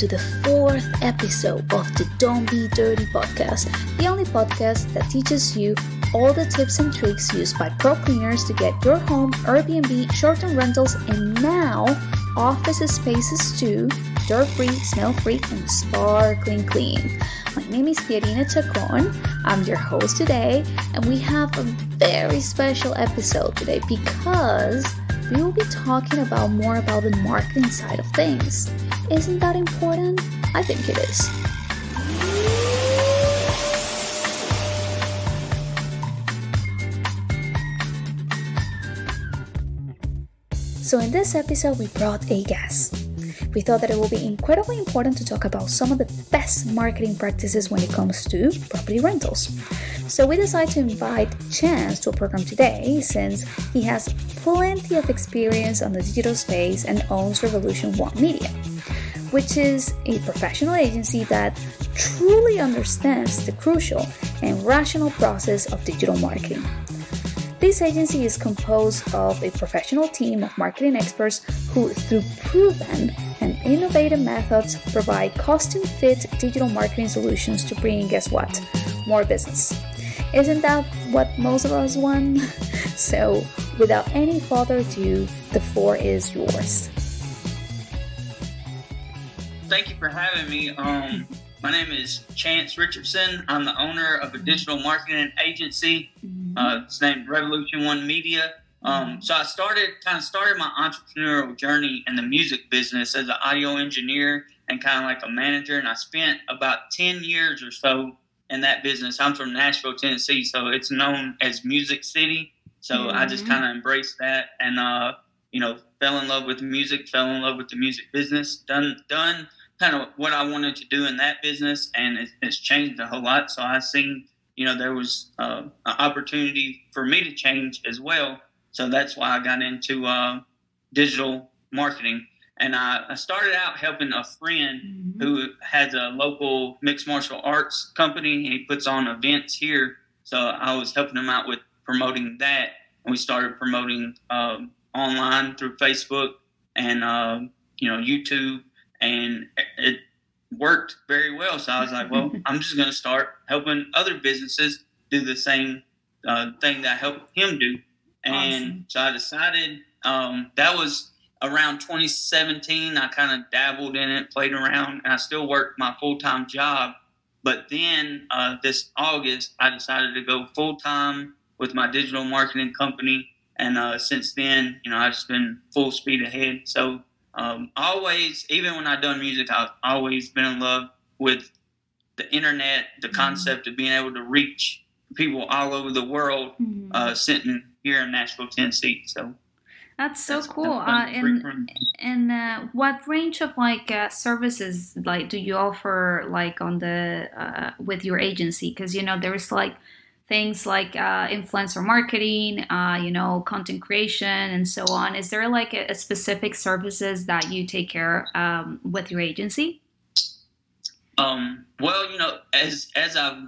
to the fourth episode of the Don't Be Dirty podcast, the only podcast that teaches you all the tips and tricks used by pro cleaners to get your home, Airbnb, short term rentals, and now office spaces too dirt free, smell free, and sparkling clean. My name is Pierina Chacon. I'm your host today, and we have a very special episode today because we will be talking about more about the marketing side of things. Isn't that important? I think it is. So, in this episode, we brought a guest we thought that it would be incredibly important to talk about some of the best marketing practices when it comes to property rentals. So we decided to invite Chance to a program today since he has plenty of experience on the digital space and owns Revolution One Media, which is a professional agency that truly understands the crucial and rational process of digital marketing. This agency is composed of a professional team of marketing experts who, through proven and innovative methods, provide custom fit digital marketing solutions to bring, guess what, more business. Isn't that what most of us want? so, without any further ado, the floor is yours. Thank you for having me. Um, my name is Chance Richardson. I'm the owner of a digital marketing agency. Mm-hmm. Uh, it's named Revolution One Media. Um, so I started kind of started my entrepreneurial journey in the music business as an audio engineer and kind of like a manager. And I spent about ten years or so in that business. I'm from Nashville, Tennessee, so it's known as Music City. So mm-hmm. I just mm-hmm. kind of embraced that and uh, you know fell in love with music, fell in love with the music business. Done done kind of what I wanted to do in that business, and it, it's changed a whole lot. So I seen, you know, there was uh, an opportunity for me to change as well. So that's why I got into uh, digital marketing. And I, I, started out helping a friend mm-hmm. who has a local mixed martial arts company. He puts on events here. So I was helping him out with promoting that. And we started promoting um, online through Facebook and, uh, you know, YouTube and it worked very well. So I was like, well, I'm just going to start helping other businesses do the same uh, thing that I helped him do. And awesome. so I decided um, that was around 2017. I kind of dabbled in it, played around, and I still worked my full time job. But then uh, this August, I decided to go full time with my digital marketing company. And uh, since then, you know, I've just been full speed ahead. So um, always, even when I've done music, I've always been in love with the internet, the mm-hmm. concept of being able to reach people all over the world, mm-hmm. uh, sitting here in Nashville, Tennessee. So that's so that's cool. Uh, and and uh, what range of like uh, services like do you offer like on the uh, with your agency? Because you know there's like things like uh, influencer marketing, uh, you know, content creation, and so on. Is there like a, a specific services that you take care um, with your agency? Um, well, you know, as as I've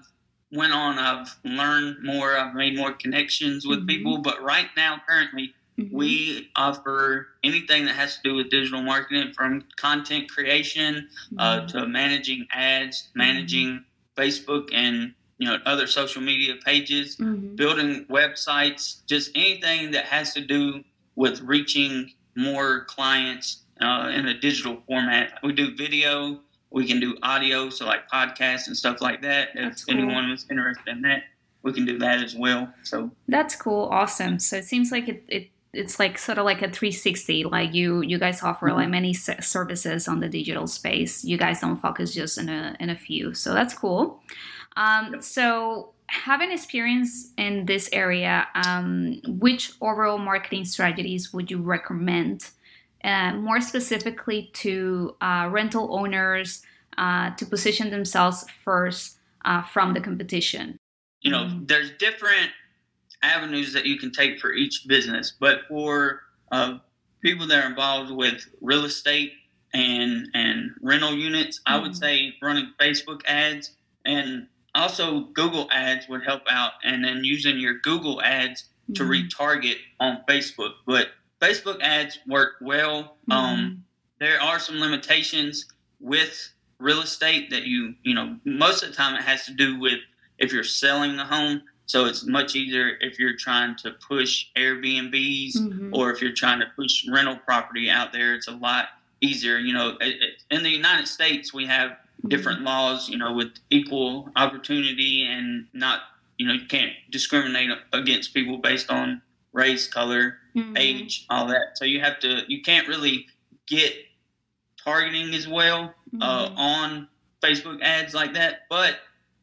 went on, I've learned more. I've made more connections with mm-hmm. people. But right now, currently, mm-hmm. we offer anything that has to do with digital marketing, from uh, mm-hmm. content creation mm-hmm. uh, to managing ads, managing Facebook and you know other social media pages, mm-hmm. building websites, just anything that has to do with reaching more clients uh, in a digital format. We do video, we can do audio, so like podcasts and stuff like that. That's if cool. anyone was interested in that, we can do that as well. So that's cool, awesome. So it seems like it, it it's like sort of like a 360 like you you guys offer mm-hmm. like many services on the digital space you guys don't focus just in a in a few so that's cool um, so, having experience in this area, um, which overall marketing strategies would you recommend, uh, more specifically to uh, rental owners uh, to position themselves first uh, from the competition? You know, mm-hmm. there's different avenues that you can take for each business, but for uh, people that are involved with real estate and and rental units, mm-hmm. I would mm-hmm. say running Facebook ads and also google ads would help out and then using your google ads mm-hmm. to retarget on facebook but facebook ads work well mm-hmm. um, there are some limitations with real estate that you you know most of the time it has to do with if you're selling the home so it's much easier if you're trying to push airbnbs mm-hmm. or if you're trying to push rental property out there it's a lot easier you know in the united states we have. Different laws you know with equal opportunity and not you know you can't discriminate against people based on race color mm-hmm. age all that so you have to you can't really get targeting as well uh, mm-hmm. on Facebook ads like that, but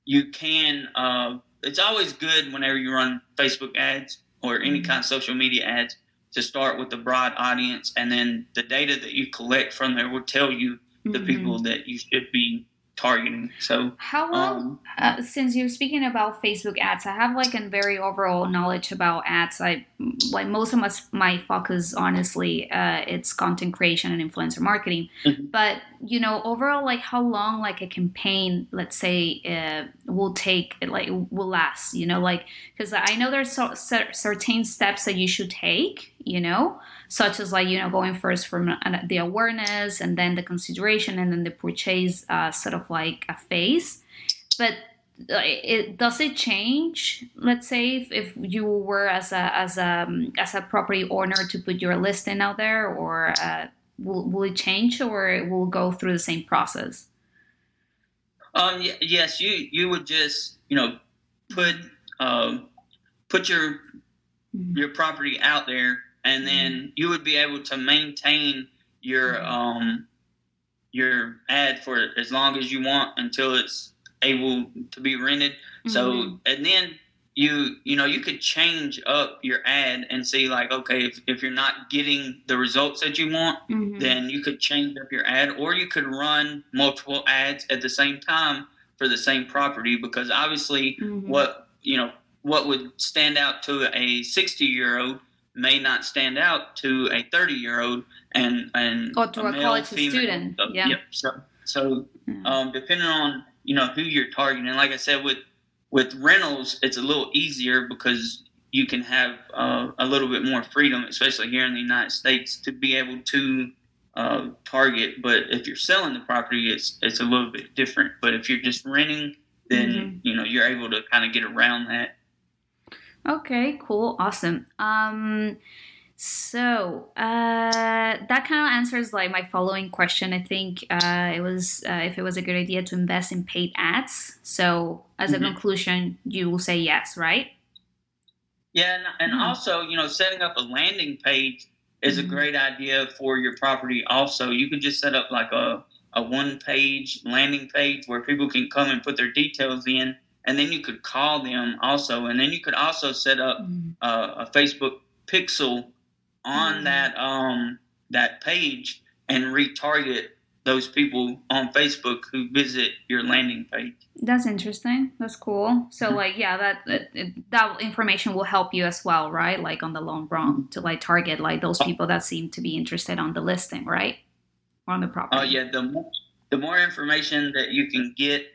you can. Uh, it's always good whenever you run Facebook ads or any mm-hmm. kind of social media ads to start with a broad audience, and then the data that you collect from there will tell you the mm-hmm. people that you should be targeting. So how long? Um, uh, since you're speaking about Facebook ads, I have like a very overall knowledge about ads. I like most of my, my focus, honestly, uh, it's content creation and influencer marketing. Mm-hmm. But you know, overall, like how long like a campaign, let's say, uh, will take, like will last. You know, like because I know there's so, certain steps that you should take. You know such as like you know going first from the awareness and then the consideration and then the purchase uh, sort of like a phase but uh, it does it change let's say if, if you were as a as a um, as a property owner to put your listing out there or uh, will, will it change or it will go through the same process um yes you you would just you know put um put your mm-hmm. your property out there and then mm-hmm. you would be able to maintain your mm-hmm. um your ad for as long as you want until it's able to be rented. Mm-hmm. So and then you you know you could change up your ad and see like okay if, if you're not getting the results that you want mm-hmm. then you could change up your ad or you could run multiple ads at the same time for the same property because obviously mm-hmm. what you know what would stand out to a 60 year old may not stand out to a 30 year old and and or to a, a male, college female, student. So, yeah. Yep. So, so um, depending on you know who you're targeting, like I said with with rentals, it's a little easier because you can have uh, a little bit more freedom, especially here in the United States, to be able to uh, target. But if you're selling the property, it's it's a little bit different. But if you're just renting, then mm-hmm. you know you're able to kind of get around that. Okay, cool, awesome. Um, so uh, that kind of answers like my following question. I think uh, it was uh, if it was a good idea to invest in paid ads. So as mm-hmm. a conclusion, you will say yes, right? Yeah, and, and mm-hmm. also you know setting up a landing page is mm-hmm. a great idea for your property. Also, you can just set up like a a one page landing page where people can come and put their details in and then you could call them also, and then you could also set up mm. uh, a Facebook pixel on mm. that um, that page and retarget those people on Facebook who visit your landing page. That's interesting. That's cool. So mm-hmm. like yeah, that, that that information will help you as well, right? Like on the long run mm-hmm. to like target like those people that seem to be interested on the listing, right? On the property. Oh uh, yeah, the more, the more information that you can get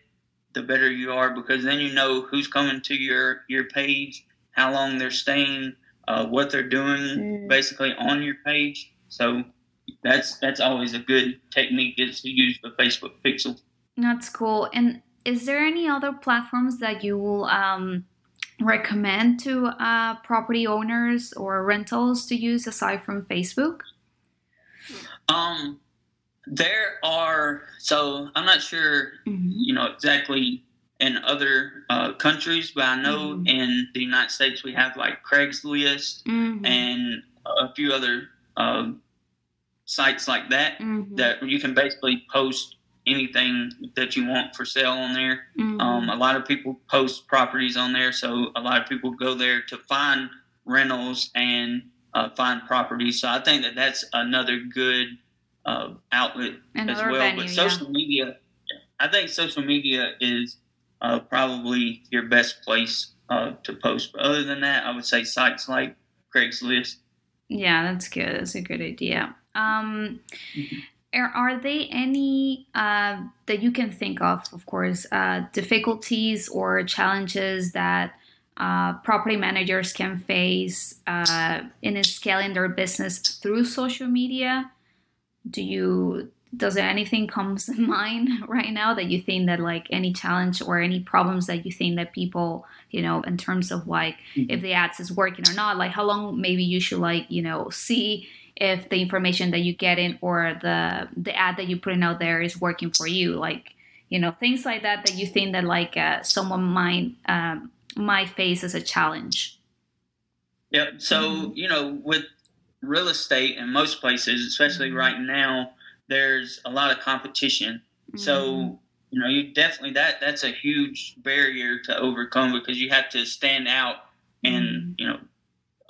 the better you are because then you know who's coming to your your page, how long they're staying, uh, what they're doing, mm. basically on your page. So that's that's always a good technique is to use the Facebook Pixel. That's cool. And is there any other platforms that you will um, recommend to uh, property owners or rentals to use aside from Facebook? Um, there are so I'm not sure, mm-hmm. you know, exactly in other uh, countries, but I know mm-hmm. in the United States we have like Craigslist mm-hmm. and a few other uh, sites like that mm-hmm. that you can basically post anything that you want for sale on there. Mm-hmm. Um, a lot of people post properties on there, so a lot of people go there to find rentals and uh, find properties. So I think that that's another good uh, outlet Another as well. Venue, but social yeah. media, I think social media is uh, probably your best place uh, to post. But other than that, I would say sites like Craigslist. Yeah, that's good. That's a good idea. Um, mm-hmm. are, are there any uh, that you can think of, of course, uh, difficulties or challenges that uh, property managers can face uh, in scaling their business through social media? Do you does there anything comes to mind right now that you think that like any challenge or any problems that you think that people you know in terms of like mm-hmm. if the ads is working or not like how long maybe you should like you know see if the information that you get in or the the ad that you're putting out there is working for you like you know things like that that you think that like uh, someone might um, might face as a challenge yeah so mm-hmm. you know with real estate in most places especially mm-hmm. right now there's a lot of competition mm-hmm. so you know you definitely that that's a huge barrier to overcome because you have to stand out and mm-hmm. you know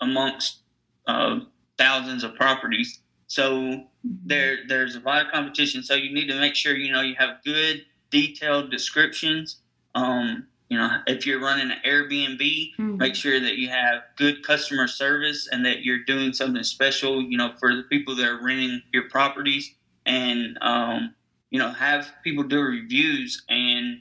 amongst uh, thousands of properties. So mm-hmm. there there's a lot of competition. So you need to make sure you know you have good detailed descriptions. Um, you know, if you're running an Airbnb, mm-hmm. make sure that you have good customer service and that you're doing something special. You know, for the people that are renting your properties, and um, you know, have people do reviews and.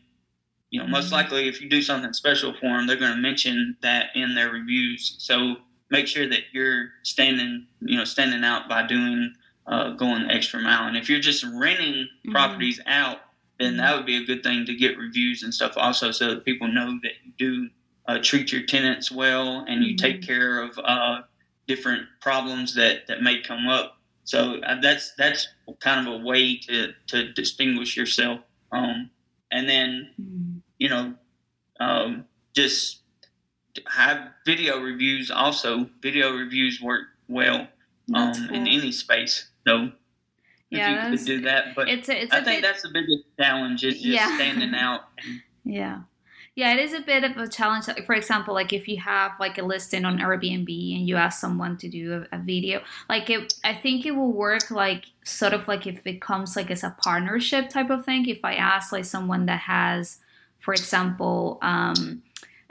You know, most mm-hmm. likely, if you do something special for them, they're going to mention that in their reviews. So make sure that you're standing, you know, standing out by doing uh, going the extra mile. And if you're just renting mm-hmm. properties out, then that would be a good thing to get reviews and stuff also, so that people know that you do uh, treat your tenants well and you mm-hmm. take care of uh, different problems that that may come up. So uh, that's that's kind of a way to to distinguish yourself. Um, and then mm-hmm. you know, um, just have video reviews also. Video reviews work well um, cool. in any space. So yeah, you could do that, but it's a, it's I think bit, that's the biggest challenge is just yeah. standing out. yeah. Yeah, it is a bit of a challenge. For example, like if you have like a listing on Airbnb and you ask someone to do a, a video, like it, I think it will work like sort of like if it comes like as a partnership type of thing. If I ask like someone that has, for example, um,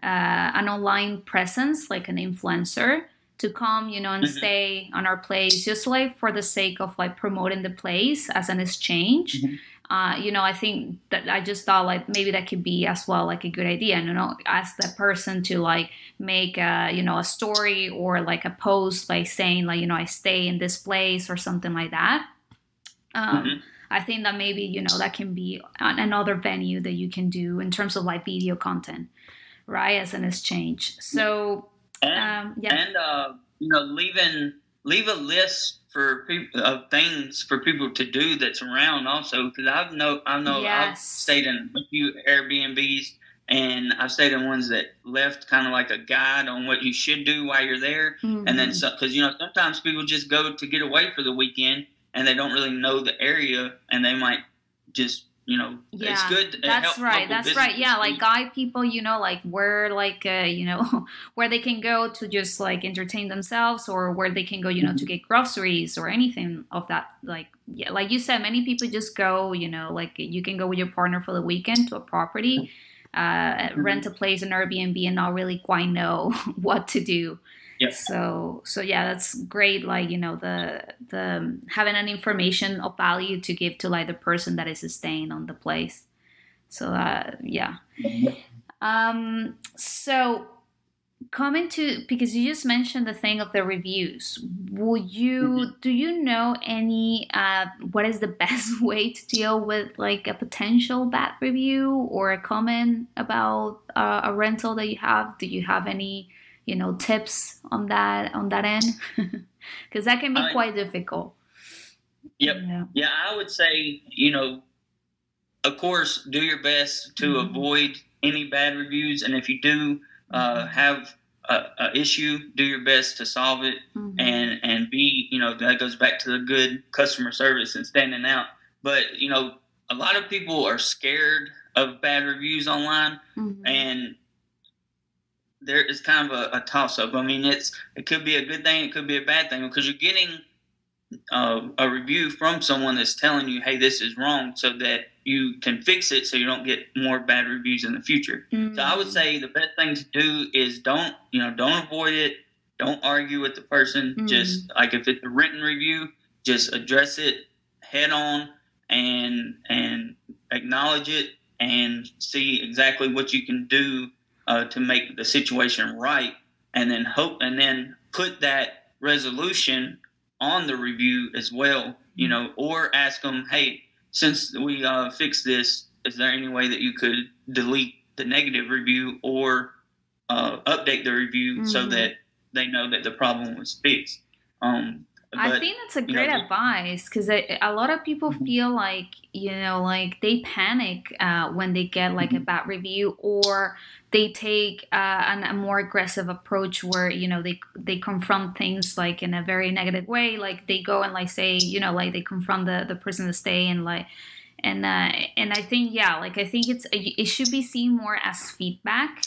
uh, an online presence, like an influencer, to come, you know, and mm-hmm. stay on our place, just like for the sake of like promoting the place as an exchange. Mm-hmm. Uh, you know, I think that I just thought like maybe that could be as well like a good idea. And, you know, ask that person to like make a you know a story or like a post like saying like you know I stay in this place or something like that. Um, mm-hmm. I think that maybe you know that can be another venue that you can do in terms of like video content right as an exchange so and, um, yeah and uh, you know leaving leave a list for people of things for people to do that's around also because I've know I know yes. I've stayed in a few Airbnbs and I've stayed in ones that left kind of like a guide on what you should do while you're there mm-hmm. and then because mm-hmm. you know sometimes people just go to get away for the weekend and they don't really know the area and they might just you know yeah, it's good that's right that's right yeah like guide people you know like where like uh, you know where they can go to just like entertain themselves or where they can go you know mm-hmm. to get groceries or anything of that like yeah like you said many people just go you know like you can go with your partner for the weekend to a property uh, mm-hmm. rent a place in airbnb and not really quite know what to do Yep. So so yeah, that's great. Like you know the the having an information of value to give to like the person that is staying on the place. So uh, yeah. Um. So coming to because you just mentioned the thing of the reviews will you mm-hmm. do you know any uh what is the best way to deal with like a potential bad review or a comment about uh, a rental that you have do you have any you know tips on that on that end because that can be I, quite difficult yep yeah. yeah i would say you know of course do your best to mm-hmm. avoid any bad reviews and if you do uh, mm-hmm. have a, a, issue do your best to solve it mm-hmm. and and be you know that goes back to the good customer service and standing out but you know a lot of people are scared of bad reviews online mm-hmm. and there is kind of a, a toss up. I mean, it's it could be a good thing, it could be a bad thing because you're getting uh, a review from someone that's telling you, "Hey, this is wrong," so that you can fix it, so you don't get more bad reviews in the future. Mm-hmm. So I would say the best thing to do is don't you know don't avoid it, don't argue with the person. Mm-hmm. Just like if it's a written review, just address it head on and and acknowledge it and see exactly what you can do uh, to make the situation right, and then hope, and then put that resolution on the review as well, you know, or ask them, hey, since we uh, fixed this, is there any way that you could delete the negative review or uh, update the review mm-hmm. so that they know that the problem was fixed? Um, I think that's a great know, advice because a lot of people mm-hmm. feel like you know, like they panic uh, when they get like a mm-hmm. bad review, or they take uh, an, a more aggressive approach where you know they they confront things like in a very negative way, like they go and like say you know like they confront the the person to stay and like and uh, and I think yeah, like I think it's it should be seen more as feedback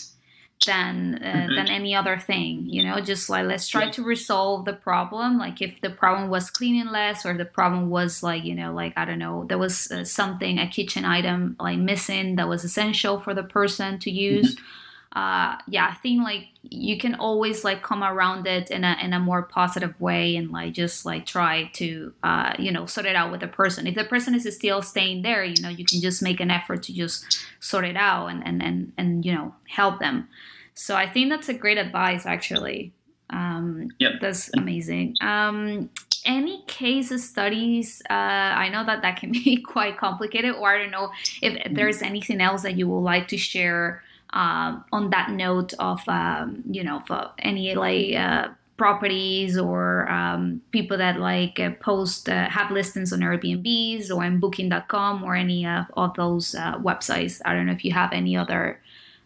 than uh, mm-hmm. than any other thing you know just like let's try to resolve the problem like if the problem was cleaning less or the problem was like you know like i don't know there was uh, something a kitchen item like missing that was essential for the person to use mm-hmm. Uh yeah i think like you can always like come around it in a in a more positive way and like just like try to uh you know sort it out with the person if the person is still staying there you know you can just make an effort to just sort it out and and and, and you know help them so I think that's a great advice, actually. Um, yep. That's amazing. Um, any case studies? Uh, I know that that can be quite complicated, or I don't know if mm-hmm. there's anything else that you would like to share um, on that note of, um, you know, for any like uh, properties or um, people that like uh, post uh, have listings on Airbnbs or on Booking.com or any of those uh, websites. I don't know if you have any other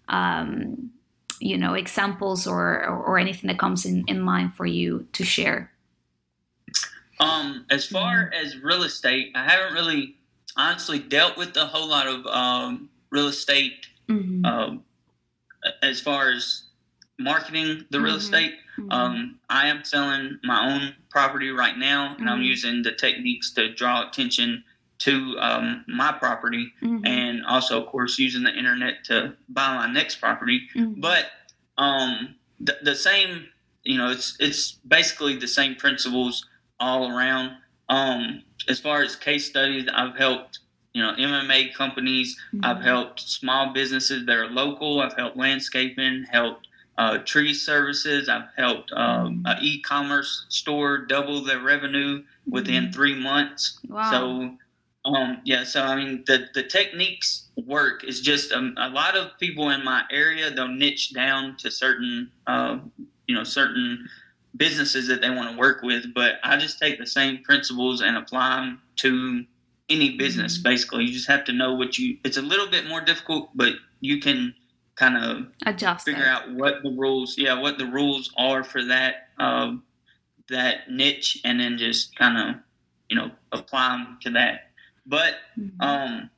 um, you know examples or, or, or anything that comes in, in mind for you to share um as far mm-hmm. as real estate i haven't really honestly dealt with a whole lot of um, real estate mm-hmm. um, as far as marketing the real mm-hmm. estate mm-hmm. um, i am selling my own property right now and i'm mm-hmm. using the techniques to draw attention to um, my property mm-hmm. and also of course using the internet to buy my next property mm-hmm. but um, the, the, same you know it's it's basically the same principles all around um, as far as case studies i've helped you know mma companies mm-hmm. i've helped small businesses that are local i've helped landscaping helped uh, tree services i've helped um, an e-commerce store double their revenue within mm-hmm. three months wow. so um, yeah, so I mean, the the techniques work. It's just um, a lot of people in my area they'll niche down to certain, uh, you know, certain businesses that they want to work with. But I just take the same principles and apply them to any business. Basically, you just have to know what you. It's a little bit more difficult, but you can kind of adjust, figure it. out what the rules. Yeah, what the rules are for that uh, that niche, and then just kind of you know apply them to that. But mm-hmm. um,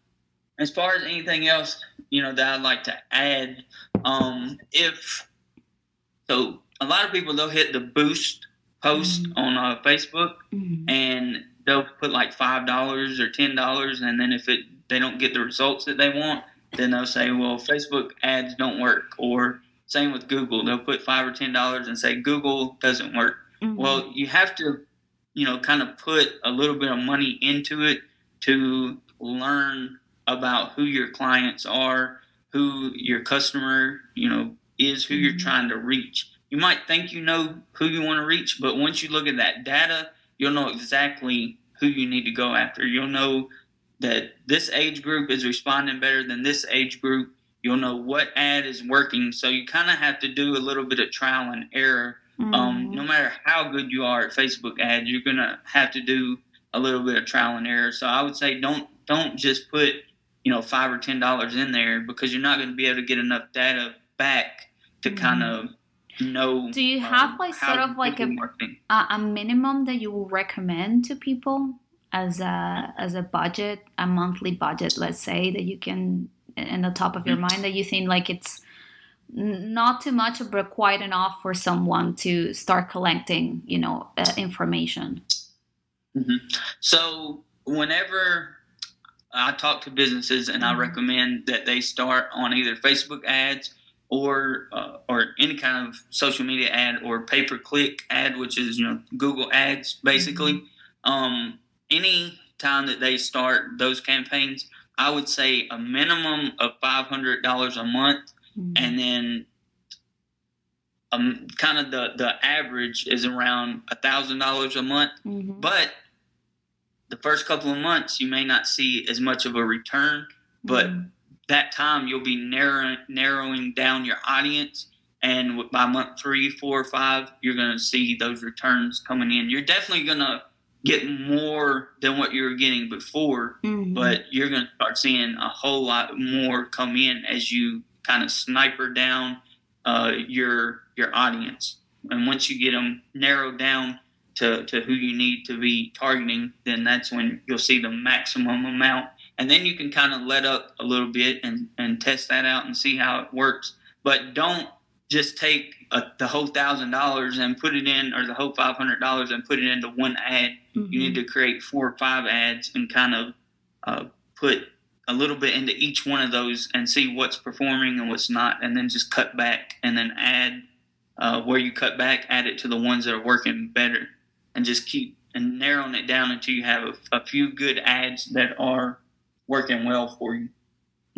as far as anything else, you know, that I'd like to add, um, if so, a lot of people they'll hit the boost post mm-hmm. on uh, Facebook mm-hmm. and they'll put like five dollars or ten dollars, and then if it they don't get the results that they want, then they'll say, well, Facebook ads don't work, or same with Google, they'll put five or ten dollars and say Google doesn't work. Mm-hmm. Well, you have to, you know, kind of put a little bit of money into it to learn about who your clients are, who your customer, you know, is, who you're mm-hmm. trying to reach. You might think you know who you want to reach, but once you look at that data, you'll know exactly who you need to go after. You'll know that this age group is responding better than this age group. You'll know what ad is working. So you kind of have to do a little bit of trial and error. Mm-hmm. Um, no matter how good you are at Facebook ads, you're going to have to do a little bit of trial and error. So I would say don't don't just put you know five or ten dollars in there because you're not going to be able to get enough data back to mm-hmm. kind of know. Do you um, have like sort of like a, a minimum that you will recommend to people as a as a budget, a monthly budget, let's say that you can in the top of your mm-hmm. mind that you think like it's not too much but quite enough for someone to start collecting you know uh, information Mm-hmm. So whenever I talk to businesses and I mm-hmm. recommend that they start on either Facebook ads or uh, or any kind of social media ad or pay per click ad, which is you know Google Ads basically. Mm-hmm. Um, any time that they start those campaigns, I would say a minimum of five hundred dollars a month, mm-hmm. and then um, kind of the the average is around a thousand dollars a month, Mhm. but the first couple of months you may not see as much of a return, but Mhm. That time you'll be narrowing narrowing down your audience. And by month three four five you're going to see those returns coming in. You're definitely going to get more than what you were getting before Mhm. but you're going to start seeing a whole lot more come in as you kind of sniper down uh, your your audience. And once you get them narrowed down to, to who you need to be targeting then that's when you'll see the maximum amount and then you can kind of let up a little bit and, and test that out and see how it works. But don't just take a, the whole thousand dollars and put it in or the whole five hundred dollars and put it into one ad. You need to create four or five ads and kind of uh, put a little bit into each one of those and see what's performing and what's not and then just cut back and then add uh, where you cut back add it to the ones that are working better and just keep and narrowing it down until you have a, a few good ads that are working well for you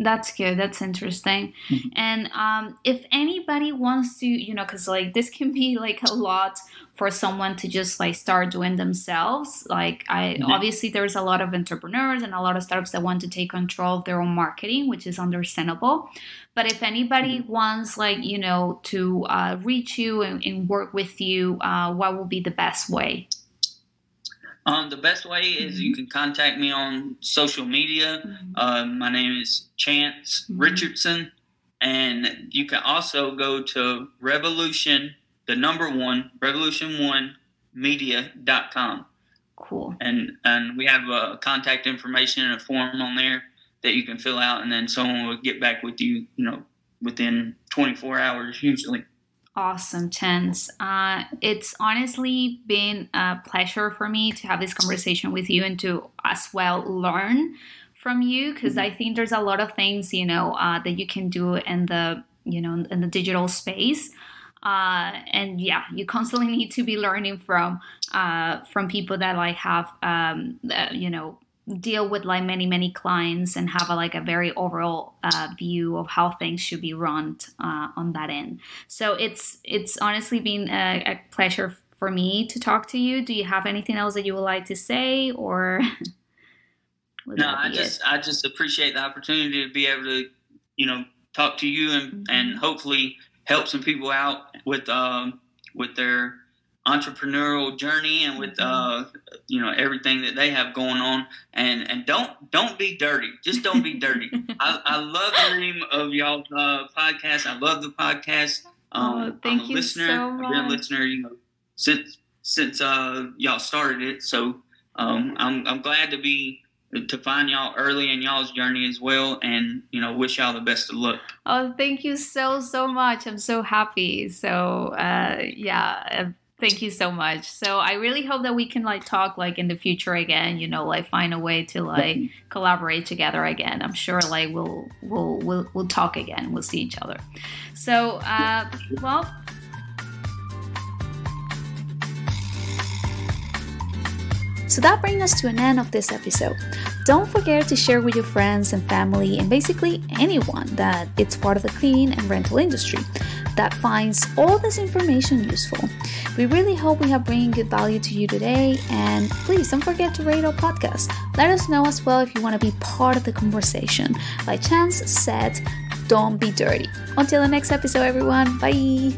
That's good. That's interesting. Mhm. And um, if anybody wants to, you know, because like this can be like a lot for someone to just like start doing themselves. Like I Mhm. obviously there's a lot of entrepreneurs and a lot of startups that want to take control of their own marketing, which is understandable. But if anybody wants like you know to uh, reach you and, and work with you, uh, what will be the best way? Um, the best way is you can contact me on social media. Uh, my name is Chance Mhm. Richardson, and you can also go to Revolution, the number one, Revolution One Media.com, Cool. and and we have uh, contact information and a form on there that you can fill out, and then someone will get back with you. You know, within 24 hours usually. Awesome, Chance. Uh, it's honestly been a pleasure for me to have this conversation with you and to as well learn from you because I think there's a lot of things you know uh, that you can do in the you know in the digital space. Uh, and yeah, you constantly need to be learning from uh, from people that like have um, uh, you know deal with like many many clients and have a, like a very overall uh, view of how things should be run uh, on that end. So it's it's honestly been a, a pleasure for me to talk to you. Do you have anything else that you would like to say, or? No, I just it? I just appreciate the opportunity to be able to, you know, talk to you and Mhm. and hopefully help some people out with um with their entrepreneurial journey and with uh you know everything that they have going on. And and don't don't be dirty. Just don't be dirty. I, I love the name of y'all uh, podcast. I love the podcast. Um, Oh, thank I'm a you listener. so I've been a much. listener you know since since uh y'all started it. So um I'm I'm glad to be to find y'all early in y'all's journey as well. And you know wish y'all the best of luck. Oh, thank you so so much. I'm so happy. So uh, yeah. Thank you so much. So I really hope that we can like talk like in the future again, you know, like find a way to like collaborate together again. I'm sure like we'll we'll we'll, we'll talk again. We'll see each other. So uh well, So that brings us to an end of this episode. Don't forget to share with your friends and family and basically anyone that it's part of the cleaning and rental industry that finds all this information useful. We really hope we have bringing good value to you today and please don't forget to rate our podcast. Let us know as well if you want to be part of the conversation. By Chance said, don't be dirty. Until the next episode everyone. Bye.